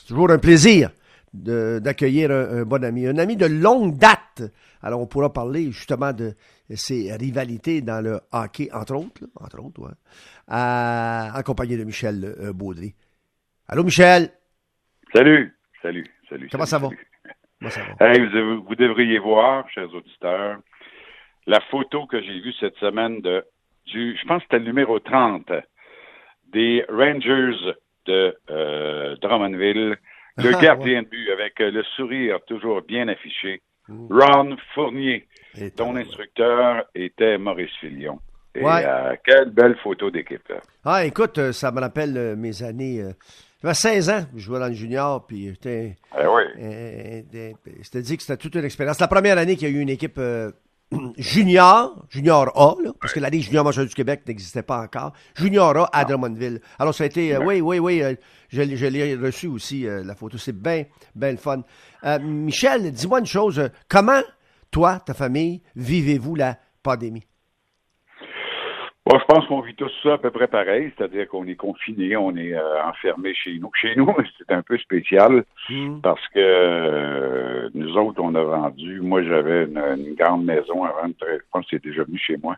C'est toujours un plaisir d'accueillir un, bon ami, un ami de longue date. Alors, on pourra parler justement de ses rivalités dans le hockey, entre autres, entre autres, ouais, compagnie de Michel euh, Baudry. Allô, Michel? Salut, salut, salut. Comment ça va? vous, devriez voir, chers auditeurs, la photo que j'ai vue cette semaine de, du, je pense que c'était le numéro 30 des Rangers de euh, Drummondville, le ah, gardien de but avec le sourire toujours bien affiché, mmh. Ron Fournier, dont l'instructeur était Maurice Filion. Et euh, quelle belle photo d'équipe. Ah, écoute, euh, ça me rappelle mes années. J'avais 16 ans, je jouais dans le junior, puis j'étais. Eh oui. C'était dit que c'était toute une expérience. La première année qu'il y a eu une équipe junior, junior A, parce que la Ligue junior majeure du Québec n'existait pas encore, junior A à Drummondville. Alors ça a été, euh, oui, oui, oui, euh, je, l'ai reçu aussi, euh, la photo, c'est bien, bien le fun. Michel, dis-moi une chose, comment, toi, ta famille, vivez-vous la pandémie? Je pense qu'on vit tous ça à peu près pareil, c'est-à-dire qu'on est confiné, on est euh, enfermé chez nous. Chez nous, c'est un peu spécial hmm. parce que euh, nous autres, on a vendu. Moi, j'avais une, grande maison avant. De, je pense que c'est déjà venu chez moi.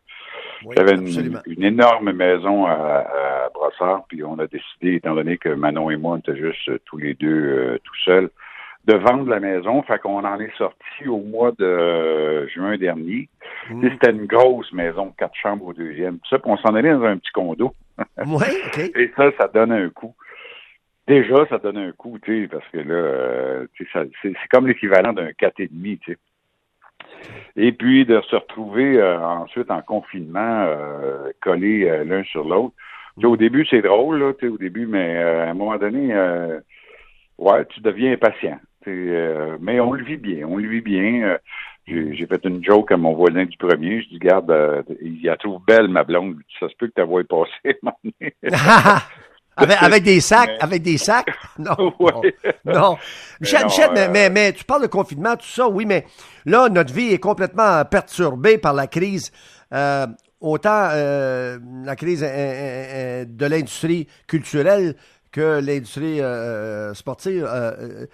j'avais une, énorme maison à, à, Brossard, puis on a décidé, étant donné que Manon et moi, on était juste tous les deux euh, tout seuls, de vendre la maison. Fait qu'on en est sorti au mois de juin dernier. Mmh. C'était une grosse maison, quatre chambres au deuxième. Ça, puis on s'en allait dans un petit condo. Oui, OK. Et ça, ça donne un coup. Déjà, ça donne un coup, tu sais, parce que là, euh, c'est comme l'équivalent d'un 4,5, tu sais. Et puis de se retrouver euh, ensuite en confinement, euh, collés l'un sur l'autre. Au début, c'est drôle, là, au début, mais à un moment donné, ouais, tu deviens impatient. Euh, mais on le vit bien, on le vit bien. Euh, j'ai fait une joke à mon voisin du premier. Je dis, garde, euh, il a trouve belle, ma blonde. Ça se peut que ta voix est passée. avec, avec, des sacs, avec des sacs? Non. non. Michel, mais, mais, tu parles de confinement, tout ça, oui, mais là, notre vie est complètement perturbée par la crise. autant la crise de l'industrie culturelle que l'industrie euh, euh, sportive, euh,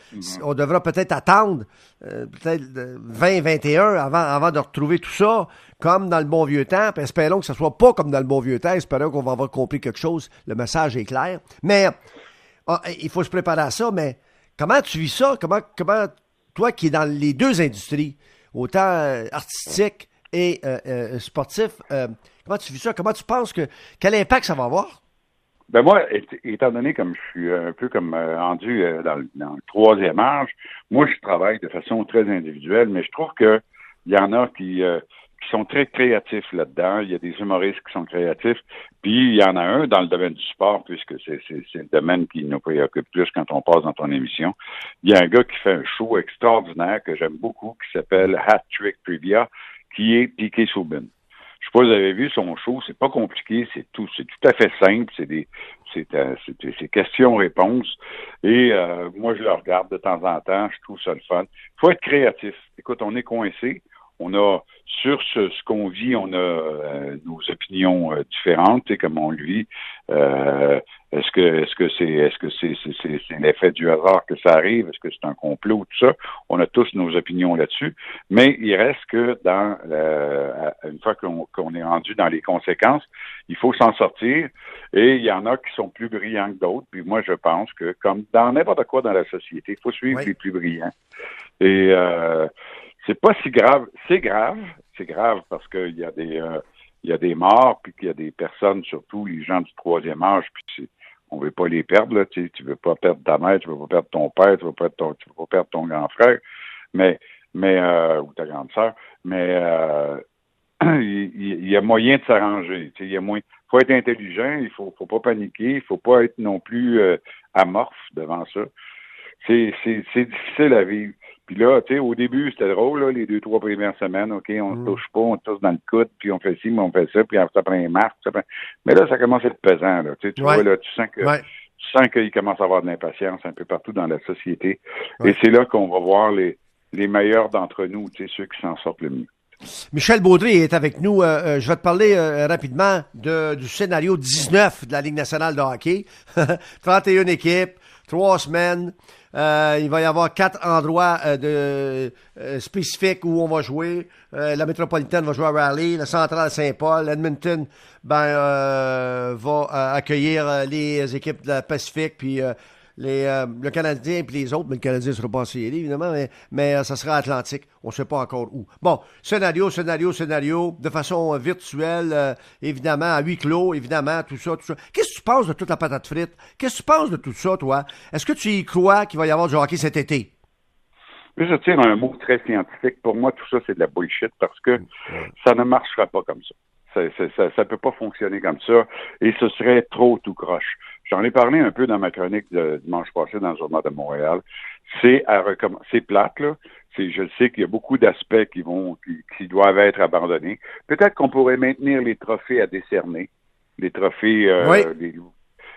on devra peut-être attendre peut-être 2021 avant, avant de retrouver tout ça comme dans le bon vieux temps. espérons que ce soit pas comme dans le bon vieux temps. Espérons qu'on va avoir compris quelque chose. Le message est clair. Mais ah, il faut se préparer à ça. Mais comment tu vis ça? Comment, comment toi qui es dans les deux industries, autant artistique et sportif, comment tu vis ça? Comment tu penses que quel impact ça va avoir? Ben moi, étant donné comme je suis un peu comme euh, rendu euh, dans, le, troisième âge, moi je travaille de façon très individuelle, mais je trouve que il y en a qui, euh, qui sont très créatifs là-dedans. Il y a des humoristes qui sont créatifs. Puis il y en a un dans le domaine du sport, puisque c'est, c'est, c'est le domaine qui nous préoccupe plus quand on passe dans ton émission. Il y a un gars qui fait un show extraordinaire que j'aime beaucoup, qui s'appelle Hat Trick Trivia, qui est Piqué Soubin. Je sais pas vous avez vu son show, c'est pas compliqué, c'est tout, c'est tout à fait simple, c'est des, c'est, c'est, questions-réponses. Et euh, moi, je le regarde de temps en temps, je trouve ça le fun. Il faut être créatif. Écoute, on est coincé, on a sur ce, ce qu'on vit, on a euh, nos opinions euh, différentes, et comme on le vit. Euh, est-ce que est-ce que c'est est-ce que c'est c'est, c'est l'effet du hasard que ça arrive? Est-ce que c'est un complot Tout ça, on a tous nos opinions là-dessus. Mais il reste que dans une fois qu'on, qu'on est rendu dans les conséquences, il faut s'en sortir. Et il y en a qui sont plus brillants que d'autres. Puis moi, je pense que comme dans n'importe quoi dans la société, il faut suivre les plus brillants. Et c'est pas si grave. C'est grave, c'est grave parce qu'il y a des euh, il y a des morts, puis qu'il y a des personnes, surtout les gens du troisième âge, puis on veut pas les perdre, là, tu tu veux pas perdre ta mère, tu veux pas perdre ton père, tu veux pas, ton, tu veux pas perdre ton grand frère, mais mais euh, ou ta grande sœur, mais euh, il, y a moyen de s'arranger. Il y a. Faut être intelligent, il faut, faut pas paniquer, il faut pas être non plus amorphe devant ça. C'est difficile à vivre. Puis là, tu sais, au début, c'était drôle, là, les deux, trois premières semaines, OK, on ne mm. touche pas, on touche dans le coude, puis on fait ci, mais on fait ça, puis ça prend un masque. Ça prend... Mais là, ça commence à être pesant, là. Tu, vois, là, tu sens que tu sens qu'il commence à avoir de l'impatience un peu partout dans la société. Et c'est là qu'on va voir les, les meilleurs d'entre nous, tu sais, ceux qui s'en sortent le mieux. Michel Baudry est avec nous. Euh, euh, je vais te parler euh, rapidement de, du scénario 19 de la Ligue nationale de hockey. 31 équipes, trois semaines. Euh, il va y avoir quatre endroits euh, de, euh, spécifiques où on va jouer. la métropolitaine va jouer à Raleigh, la centrale Saint-Paul, Edmonton ben, va accueillir les équipes de la Pacifique, puis euh, le Canadien et les autres, mais le Canadien ne sera pas en série, évidemment, mais, euh, ça sera Atlantique. On ne sait pas encore où. Bon, scénario, scénario, scénario, de façon euh, virtuelle, évidemment, à huis clos, évidemment, tout ça, tout ça. Qu'est-ce que tu penses de toute la patate frite? Qu'est-ce que tu penses de tout ça, toi? Est-ce que tu y crois qu'il va y avoir du hockey cet été? Je tire un mot très scientifique. Pour moi, tout ça, c'est de la bullshit parce que ça ne marchera pas comme ça. Ça ne peut pas fonctionner comme ça et ce serait trop tout croche. J'en ai parlé un peu dans ma chronique de dimanche passé dans le Journal de Montréal. C'est à recommencer. C'est plate, là. je sais qu'il y a beaucoup d'aspects qui vont, qui, doivent être abandonnés. Peut-être qu'on pourrait maintenir les trophées à décerner, les trophées euh, des loups.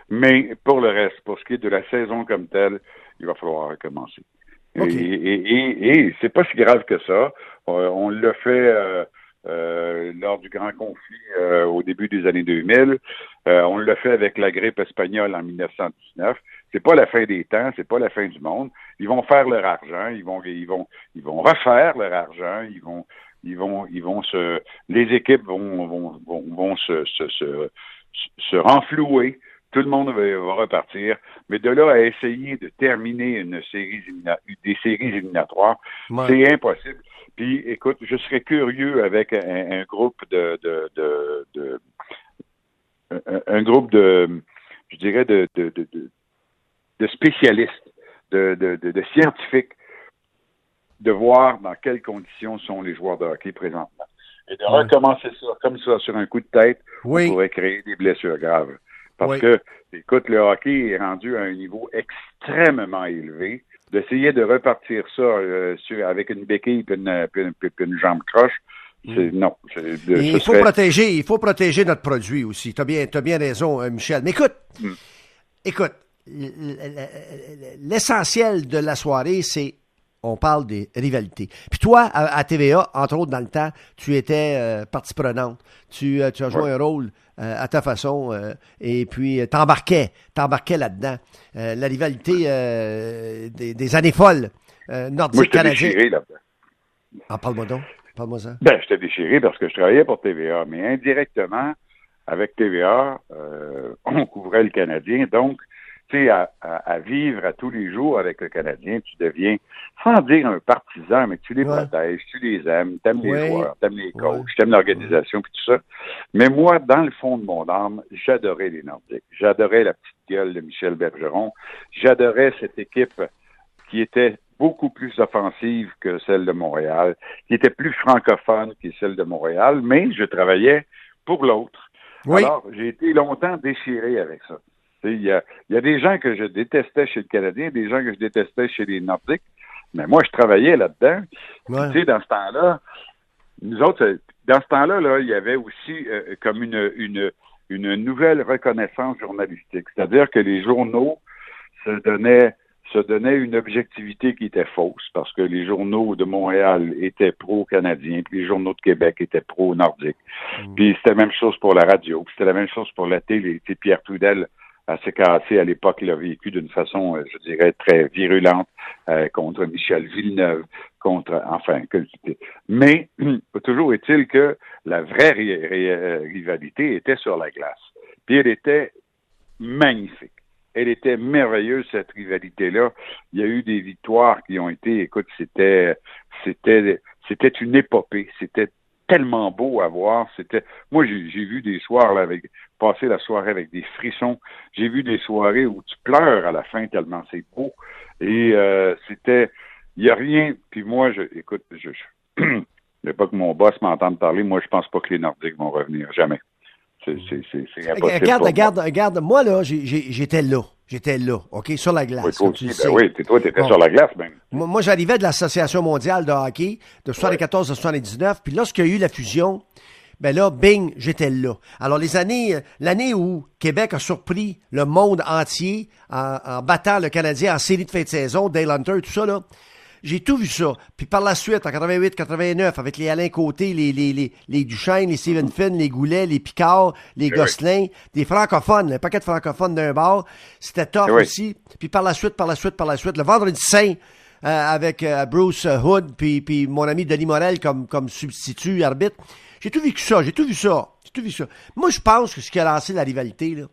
Mais pour le reste, pour ce qui est de la saison comme telle, il va falloir recommencer. Et, et, et, c'est pas si grave que ça. Euh, on le fait euh, euh, lors du grand conflit euh, au début des années 2000. Euh, on l'a fait avec la grippe espagnole en 1919. C'est pas la fin des temps, c'est pas la fin du monde. Ils vont faire leur argent, ils vont, ils vont, ils vont refaire leur argent, ils vont, ils vont, ils vont se, les équipes vont, vont, vont, vont se, se, se, se renflouer tout le monde va, repartir. Mais de là à essayer de terminer une série des séries éliminatoires, c'est impossible. Puis, écoute, je serais curieux avec un, groupe de, de, de, de un, groupe de, je dirais, de, de, de, de spécialistes, de, de, de, scientifiques, de voir dans quelles conditions sont les joueurs de hockey présentement. Et de recommencer ça comme ça sur un coup de tête, on pourrait créer des blessures graves. Parce que, écoute, le hockey est rendu à un niveau extrêmement élevé. D'essayer de repartir ça euh, avec une béquille et une, une, jambe croche. Non. il faut protéger, il faut protéger notre produit aussi. Tu as bien, as bien raison, euh, Michel. Mais écoute, mm. écoute, l'essentiel de la soirée, c'est on parle des rivalités. Puis toi, à, TVA, entre autres dans le temps, tu étais euh, partie prenante. Tu, tu as joué un rôle euh, à ta façon, euh, et puis euh, t'embarquais, t'embarquais là-dedans. la rivalité des, années folles nordiques canadiennes. déchiré là-dedans. Ah, parle-moi donc, parle-moi ça. Ben, j'étais déchiré parce que je travaillais pour TVA, mais indirectement, avec TVA, on couvrait le Canadien, donc à, vivre à tous les jours avec le Canadien, tu deviens, sans dire un partisan, mais tu les protèges, tu les aimes, tu aimes les joueurs, tu aimes les coachs, tu aimes l'organisation, puis tout ça. Mais moi, dans le fond de mon âme, j'adorais les Nordiques. J'adorais la petite gueule de Michel Bergeron. J'adorais cette équipe qui était beaucoup plus offensive que celle de Montréal, qui était plus francophone que celle de Montréal, mais je travaillais pour l'autre. Alors, j'ai été longtemps déchiré avec ça. Il y a, y a, des gens que je détestais chez le Canadien, des gens que je détestais chez les Nordiques, mais moi, je travaillais là-dedans. Tu sais, dans ce temps-là, nous autres, dans ce temps-là, là, il y avait aussi euh, comme une, une, une nouvelle reconnaissance journalistique. C'est-à-dire que les journaux se donnaient se donnaient une objectivité qui était fausse parce que les journaux de Montréal étaient pro-canadiens, puis les journaux de Québec étaient pro-nordiques. Mm. Puis c'était la même chose pour la radio, puis c'était la même chose pour la télé. Pierre Trudel assez cassé à l'époque, l'a vécu d'une façon, euh, je dirais, très virulente euh, contre Michel Villeneuve, contre, enfin, que, mais toujours est-il que la vraie euh, rivalité était sur la glace. Puis elle était magnifique. Elle était merveilleuse, cette rivalité-là. Il y a eu des victoires qui ont été, écoute, c'était, c'était, c'était une épopée. C'était tellement beau à voir. C'était, moi, j'ai vu des soirs là, avec passer la soirée avec des frissons. J'ai vu des soirées où tu pleures à la fin tellement c'est beau. Et euh, c'était, il y a rien. Puis moi, je, écoute, je, je pas que mon boss m'entende parler. Moi, je pense pas que les Nordiques vont revenir jamais. C'est impossible. Regarde, regarde, regarde. Moi là, j'étais là. J'étais là, OK, sur la glace. Oui, tu ben oui toi, tu étais sur la glace même. Moi, j'arrivais de l'Association mondiale de hockey de 74 à 79, puis lorsqu'il y a eu la fusion, ben là, bing, j'étais là. Alors, les années, l'année où Québec a surpris le monde entier en, battant le Canadien en série de fin de saison, Dale Hunter, tout ça, là, J'ai tout vu ça. Puis par la suite, en 88, 89, avec les Alain Côté, les, les, les, les Duchesne, les Steven Finn, les Goulet, les Picard, les Gosselin, des francophones, un paquet de francophones d'un bar. C'était top aussi. Puis par la suite, par la suite, par la suite, le vendredi saint, euh, avec euh, Bruce Hood, puis, puis mon ami Denis Morel comme, comme substitut, arbitre. J'ai tout vu ça, j'ai tout vu ça, j'ai tout vu ça. Moi, je pense que ce qui a lancé la rivalité, là,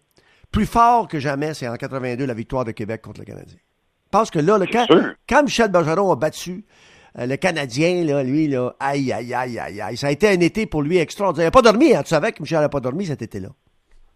plus fort que jamais, c'est en 82 la victoire de Québec contre le Canadien. Je pense que là, le, quand, quand, Michel Bergeron a battu euh, le Canadien, là, lui, là, aïe, aïe, aïe, aïe, aïe, ça a été un été pour lui extraordinaire. Il n'a pas dormi, hein, tu savais que Michel n'a pas dormi cet été-là.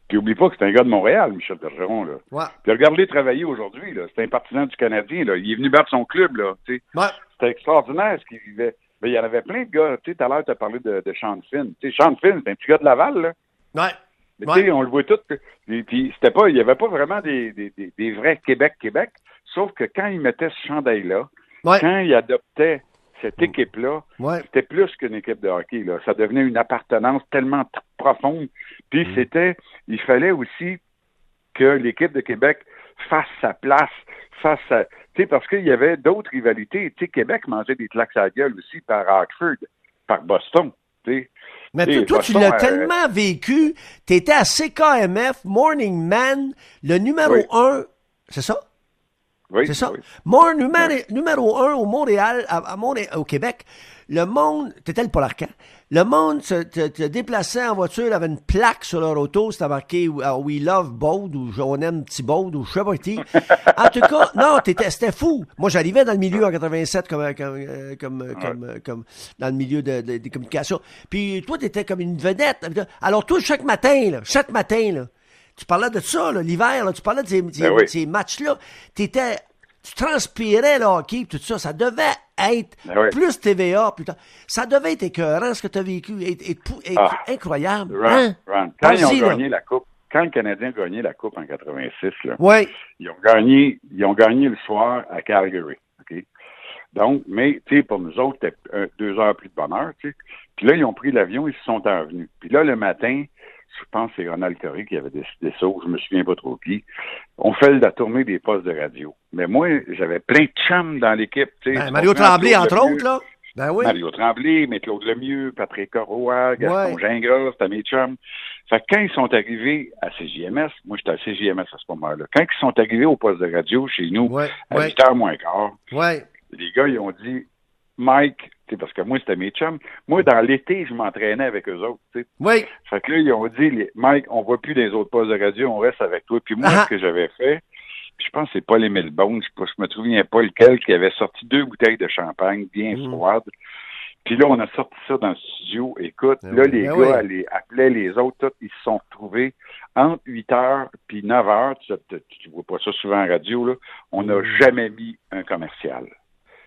Puis oublie pas que c'est un gars de Montréal, Michel Bergeron. Là. Ouais. Puis regarde-les travailler aujourd'hui. C'est un partisan du Canadien. Là. Il est venu battre son club. Là, ouais. C'était extraordinaire ce qu'il vivait. Mais il y en avait plein de gars. Tout à l'heure, tu as parlé de, de Sean Finn. Tu sais, Sean Finn, c'est un petit gars de Laval. Là. Ouais. Mais on le voit tout. Puis c'était pas, il n'y avait pas vraiment des, des, des, vrais Québec-Québec. Sauf que quand il mettait ce chandail-là, quand il adoptait cette équipe-là, c'était plus qu'une équipe de hockey. Là. Ça devenait une appartenance tellement profonde. Puis mm. c'était, il fallait aussi que l'équipe de Québec fasse sa place, fasse sa... Tu sais, parce qu'il y avait d'autres rivalités. Tu sais, Québec mangeait des claques à la gueule aussi par Hartford, par Boston. Mais toi, tu l'as euh, tellement vécu. Tu étais à CKMF, Morning Man, le numéro un, c'est ça? Oui, c'est ça. Mon numéro, numéro un au Montréal, à, au Québec, le monde, t'étais le Polarcan, le monde se, déplaçait en voiture, avait une plaque sur leur auto, c'était marqué uh, We Love Baud ou On aime Thibaud ou je sais pas qui. En tout cas, non, c'était fou. Moi, j'arrivais dans le milieu en 87 comme, comme, euh, comme, comme, comme, dans le milieu de, des communications. Puis toi, t'étais comme une vedette. Alors toi, chaque matin, là, chaque matin, là, tu parlais de ça, l'hiver, tu parlais de ces, ben ces, matchs-là. tu transpirais le hockey, tout ça. Ça devait être ben plus TVA. Putain. Ça devait être écœurant, ce que tu as vécu. Et, ah. incroyable. Hein? Quand ils ont gagné la Coupe, quand le Canadien a gagné la Coupe en 86, là, ils, ont gagné, ils ont gagné le soir à Calgary. Donc, mais, tu sais, pour nous autres, c'était deux heures plus de bonheur, tu sais. Puis là, ils ont pris l'avion, ils se sont envenus. Puis là, le matin, je pense que c'est Ronald Coré qui avait décidé ça, je me souviens pas trop qui. On fait la tournée des postes de radio. Mais moi, j'avais plein de chums dans l'équipe. Ben, Mario Tremblay, entre autres, là. Ben oui. Mario Tremblay, mais Claude Lemieux, Patrick Roy, Gaston ouais. Gingras, c'était mes chums. Fait que quand ils sont arrivés à CJMS, moi j'étais à CJMS à ce moment-là, quand ils sont arrivés au poste de radio chez nous, à 8h moins quart, les gars, ils ont dit, Mike, parce que moi, c'était mes chums. Moi, dans l'été, je m'entraînais avec eux autres. Oui. Fait que là, ils ont dit, Mike, on voit plus des autres postes de radio, on reste avec toi. Puis moi, ah. ce que j'avais fait, je pense que c'est pas les Melbourne, je, je me souviens pas lequel, qui avait sorti deux bouteilles de champagne bien mmh. froides. Puis là, on a sorti ça dans le studio. Écoute, ben là, les ben gars les, appelaient les autres, tous, ils se sont retrouvés entre 8 h puis 9 h. Tu, tu, vois pas ça souvent en radio, là. On n'a mmh. jamais mis un commercial.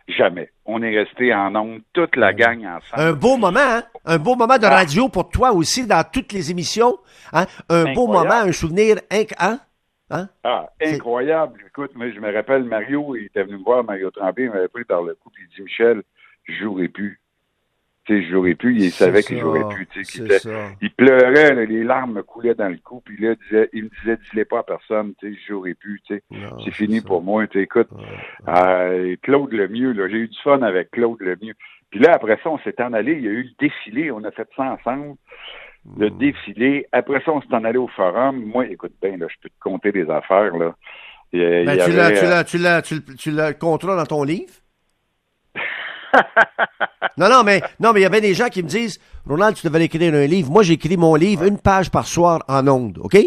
Jamais. On est resté en ondes, toute la gang ensemble. Un beau moment, hein? Un beau moment de ah. radio pour toi aussi dans toutes les émissions. Hein? Un beau moment, un souvenir. Hein? Hein? Ah, incroyable. Écoute, moi, je me rappelle, Mario, il était venu me voir, Mario Tremblay, il m'avait pris par le coup, il dit Michel, je jouerai plus tu sais, j'aurais pu, il savait que j'aurais pu, tu sais, il pleurait, les larmes me coulaient dans le cou, puis là, il, disait, il me disait, dis-les pas à personne, tu sais, j'aurais pu, tu sais, c'est fini pour moi, tu écoute, euh, Claude Lemieux, là, j'ai eu du fun avec Claude Lemieux, puis là, après ça, on s'est en allé, il y a eu le défilé, on a fait ça ensemble, le hmm. défilé, après ça, on s'est en allé au forum, moi, écoute bien, là, je peux te compter des affaires, là, ben, tu l'as, tu l'as, tu l'as, tu l'as, dans ton livre? Non, non, mais non, mais il y avait des gens qui me disent Ronald, tu devais écrire un livre. Moi, j'écris mon livre une page par soir en ondes, OK?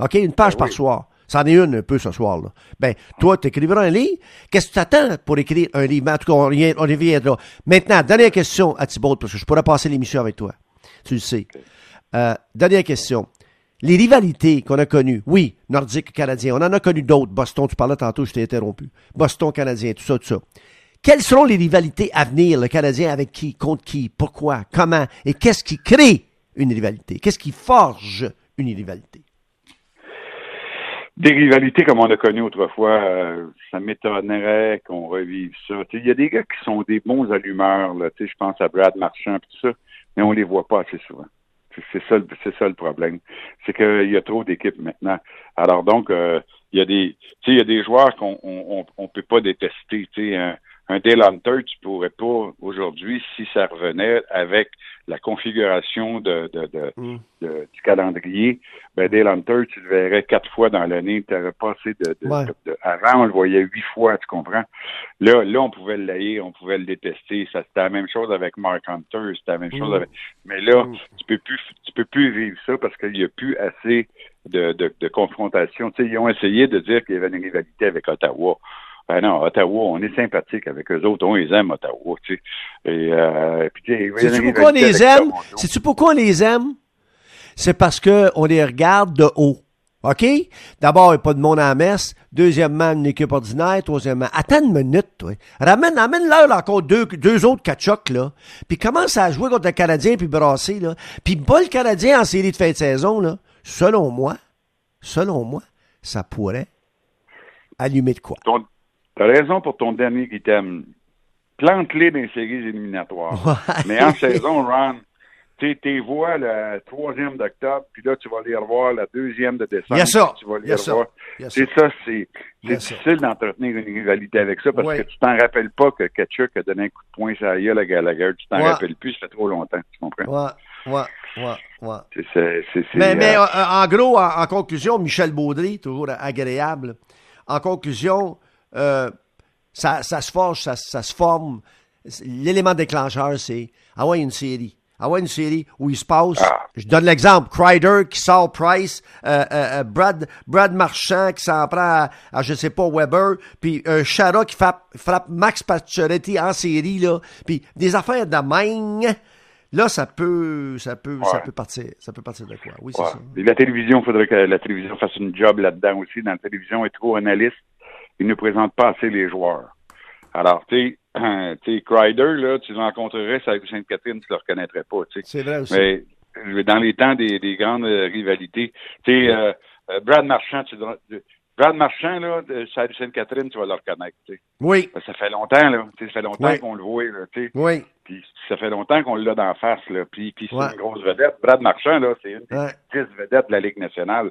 OK, une page ben par soir. Ça en est une un peu ce soir-là. Ben, toi, tu écrivras un livre. Qu'est-ce que tu attends pour écrire un livre? en tout cas, on, on reviendra. Maintenant, dernière question à Thibault, parce que je pourrais passer l'émission avec toi. Tu le sais. Euh, dernière question. Les rivalités qu'on a connues, oui, nordique, canadien, on en a connu d'autres. Boston, tu parlais tantôt, je t'ai interrompu. Boston, canadien, tout ça, tout ça. Quelles seront les rivalités à venir, le Canadien avec qui, contre qui, pourquoi, comment, et qu'est-ce qui crée une rivalité? Qu'est-ce qui forge une rivalité? Des rivalités comme on a connu autrefois, euh, ça m'étonnerait qu'on revive ça. Il y a des gars qui sont des bons allumeurs, là, je pense à Brad Marchand et tout ça, mais on les voit pas assez souvent. C'est ça, le problème. C'est qu'il y a trop d'équipes maintenant. Alors donc, euh, il y a des, il y a des joueurs qu'on on, on, peut pas détester. Un Dale Hunter, tu pourrais pas aujourd'hui, si ça revenait avec la configuration de, de, de, mm. du calendrier, ben Dale Hunter, tu le verrais quatre fois dans l'année. Tu aurais passé de, de, Avant, on le voyait huit fois, tu comprends? Là, là, on pouvait le layer, on pouvait le détester. Ça, c'était la même chose avec Mark Hunter, c'était la même chose mm. avec. Mais là, mm. tu peux plus tu peux plus vivre ça parce qu'il n'y a plus assez de, de, de confrontation. Tu sais, ils ont essayé de dire qu'il y avait une rivalité avec Ottawa. Ben non, Ottawa, on est sympathique avec eux autres, on les aime, Ottawa, tu sais. Et, euh, puis, sais pourquoi on les aime? Sais-tu pourquoi on les aime? C'est parce qu'on les regarde de haut. OK? D'abord, il n'y a pas de monde à la messe. Deuxièmement, une équipe ordinaire. Troisièmement, attends une minute, toi. Ramène, amène-leur encore deux, deux autres catchocs, là. Puis commence à jouer contre le Canadien puis brasser, là. Puis pas le Canadien en série de fin de saison, là. Selon moi, selon moi, ça pourrait allumer de quoi? T'as raison pour ton dernier qui t'aime. Plante-les dans les séries éliminatoires. Mais en saison, Ron, tu les vois le troisième d'octobre, puis là, tu vas les revoir la deuxième de décembre. Yes. Tu vas les revoir. C'est ça, c'est difficile d'entretenir une rivalité avec ça parce que tu t'en rappelles pas que Ketchuk a donné un coup de poing sur la gueule à Gallagher. Tu t'en rappelles plus, ça fait trop longtemps. Tu comprends? Ouais, ouais, ouais, ouais. mais, mais euh, en, gros, en, conclusion, Michel Baudry, toujours agréable. En conclusion, euh, ça, ça, se forge, ça, ça se forme. L'élément déclencheur, c'est ouais, une série. Ouais, une série où il se passe. Ah. Je donne l'exemple. Crider qui sort Price, euh, euh, Brad, Brad Marchand qui s'en prend à, je sais pas, Weber, puis un Chara qui frappe, frappe Max Pacioretty en série, là. Puis des affaires de main. Là, ça peut, ça peut, ça peut partir, ça peut partir de quoi? Oui, c'est ça. la télévision, il faudrait que la télévision fasse une job là-dedans aussi. Dans la télévision, est trop analyste il ne présente pas assez les joueurs. Alors, tu sais, Crider, là, tu le rencontrerais à Sainte-Catherine, tu le reconnaîtrais pas, tu sais. C'est vrai aussi. Mais dans les temps des, des grandes rivalités, tu sais, euh, euh, Brad Marchand, tu Brad Marchand, là, de Sainte-Catherine, tu vas le reconnaître. Oui. Ça fait longtemps, là. Ça fait longtemps qu'on le voit, là, tu sais. Oui. Puis ça fait longtemps qu'on l'a d'en face, là. Puis, puis c'est une grosse vedette. Brad Marchand, là, c'est une des dix vedettes de la Ligue nationale.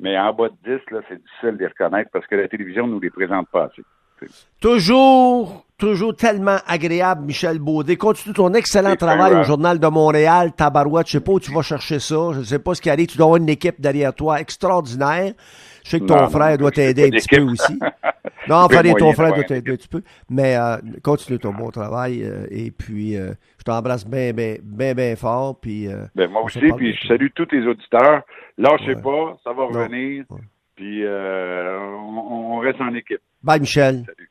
Mais en bas de 10, là, c'est difficile de les reconnaître parce que la télévision ne nous les présente pas assez. Toujours, toujours tellement agréable, Michel Baudet. Continue ton excellent travail au Journal de Montréal, Tabarouette. Je sais pas où tu vas chercher ça. Je ne sais pas ce qui arrive. Tu dois avoir une équipe derrière toi extraordinaire. Je sais que ton frère doit t'aider un petit peu aussi. Non, enfin, ton frère doit t'aider un petit peu. Mais euh, continue ton bon travail. Euh, et puis, euh, je t'embrasse bien, bien, bien, bien fort. Puis, ben, moi aussi. Puis, je salue tous tes auditeurs. Lâchez ouais. pas, ça va revenir. Puis, on, on, reste en équipe. Bye, Michel. Salut.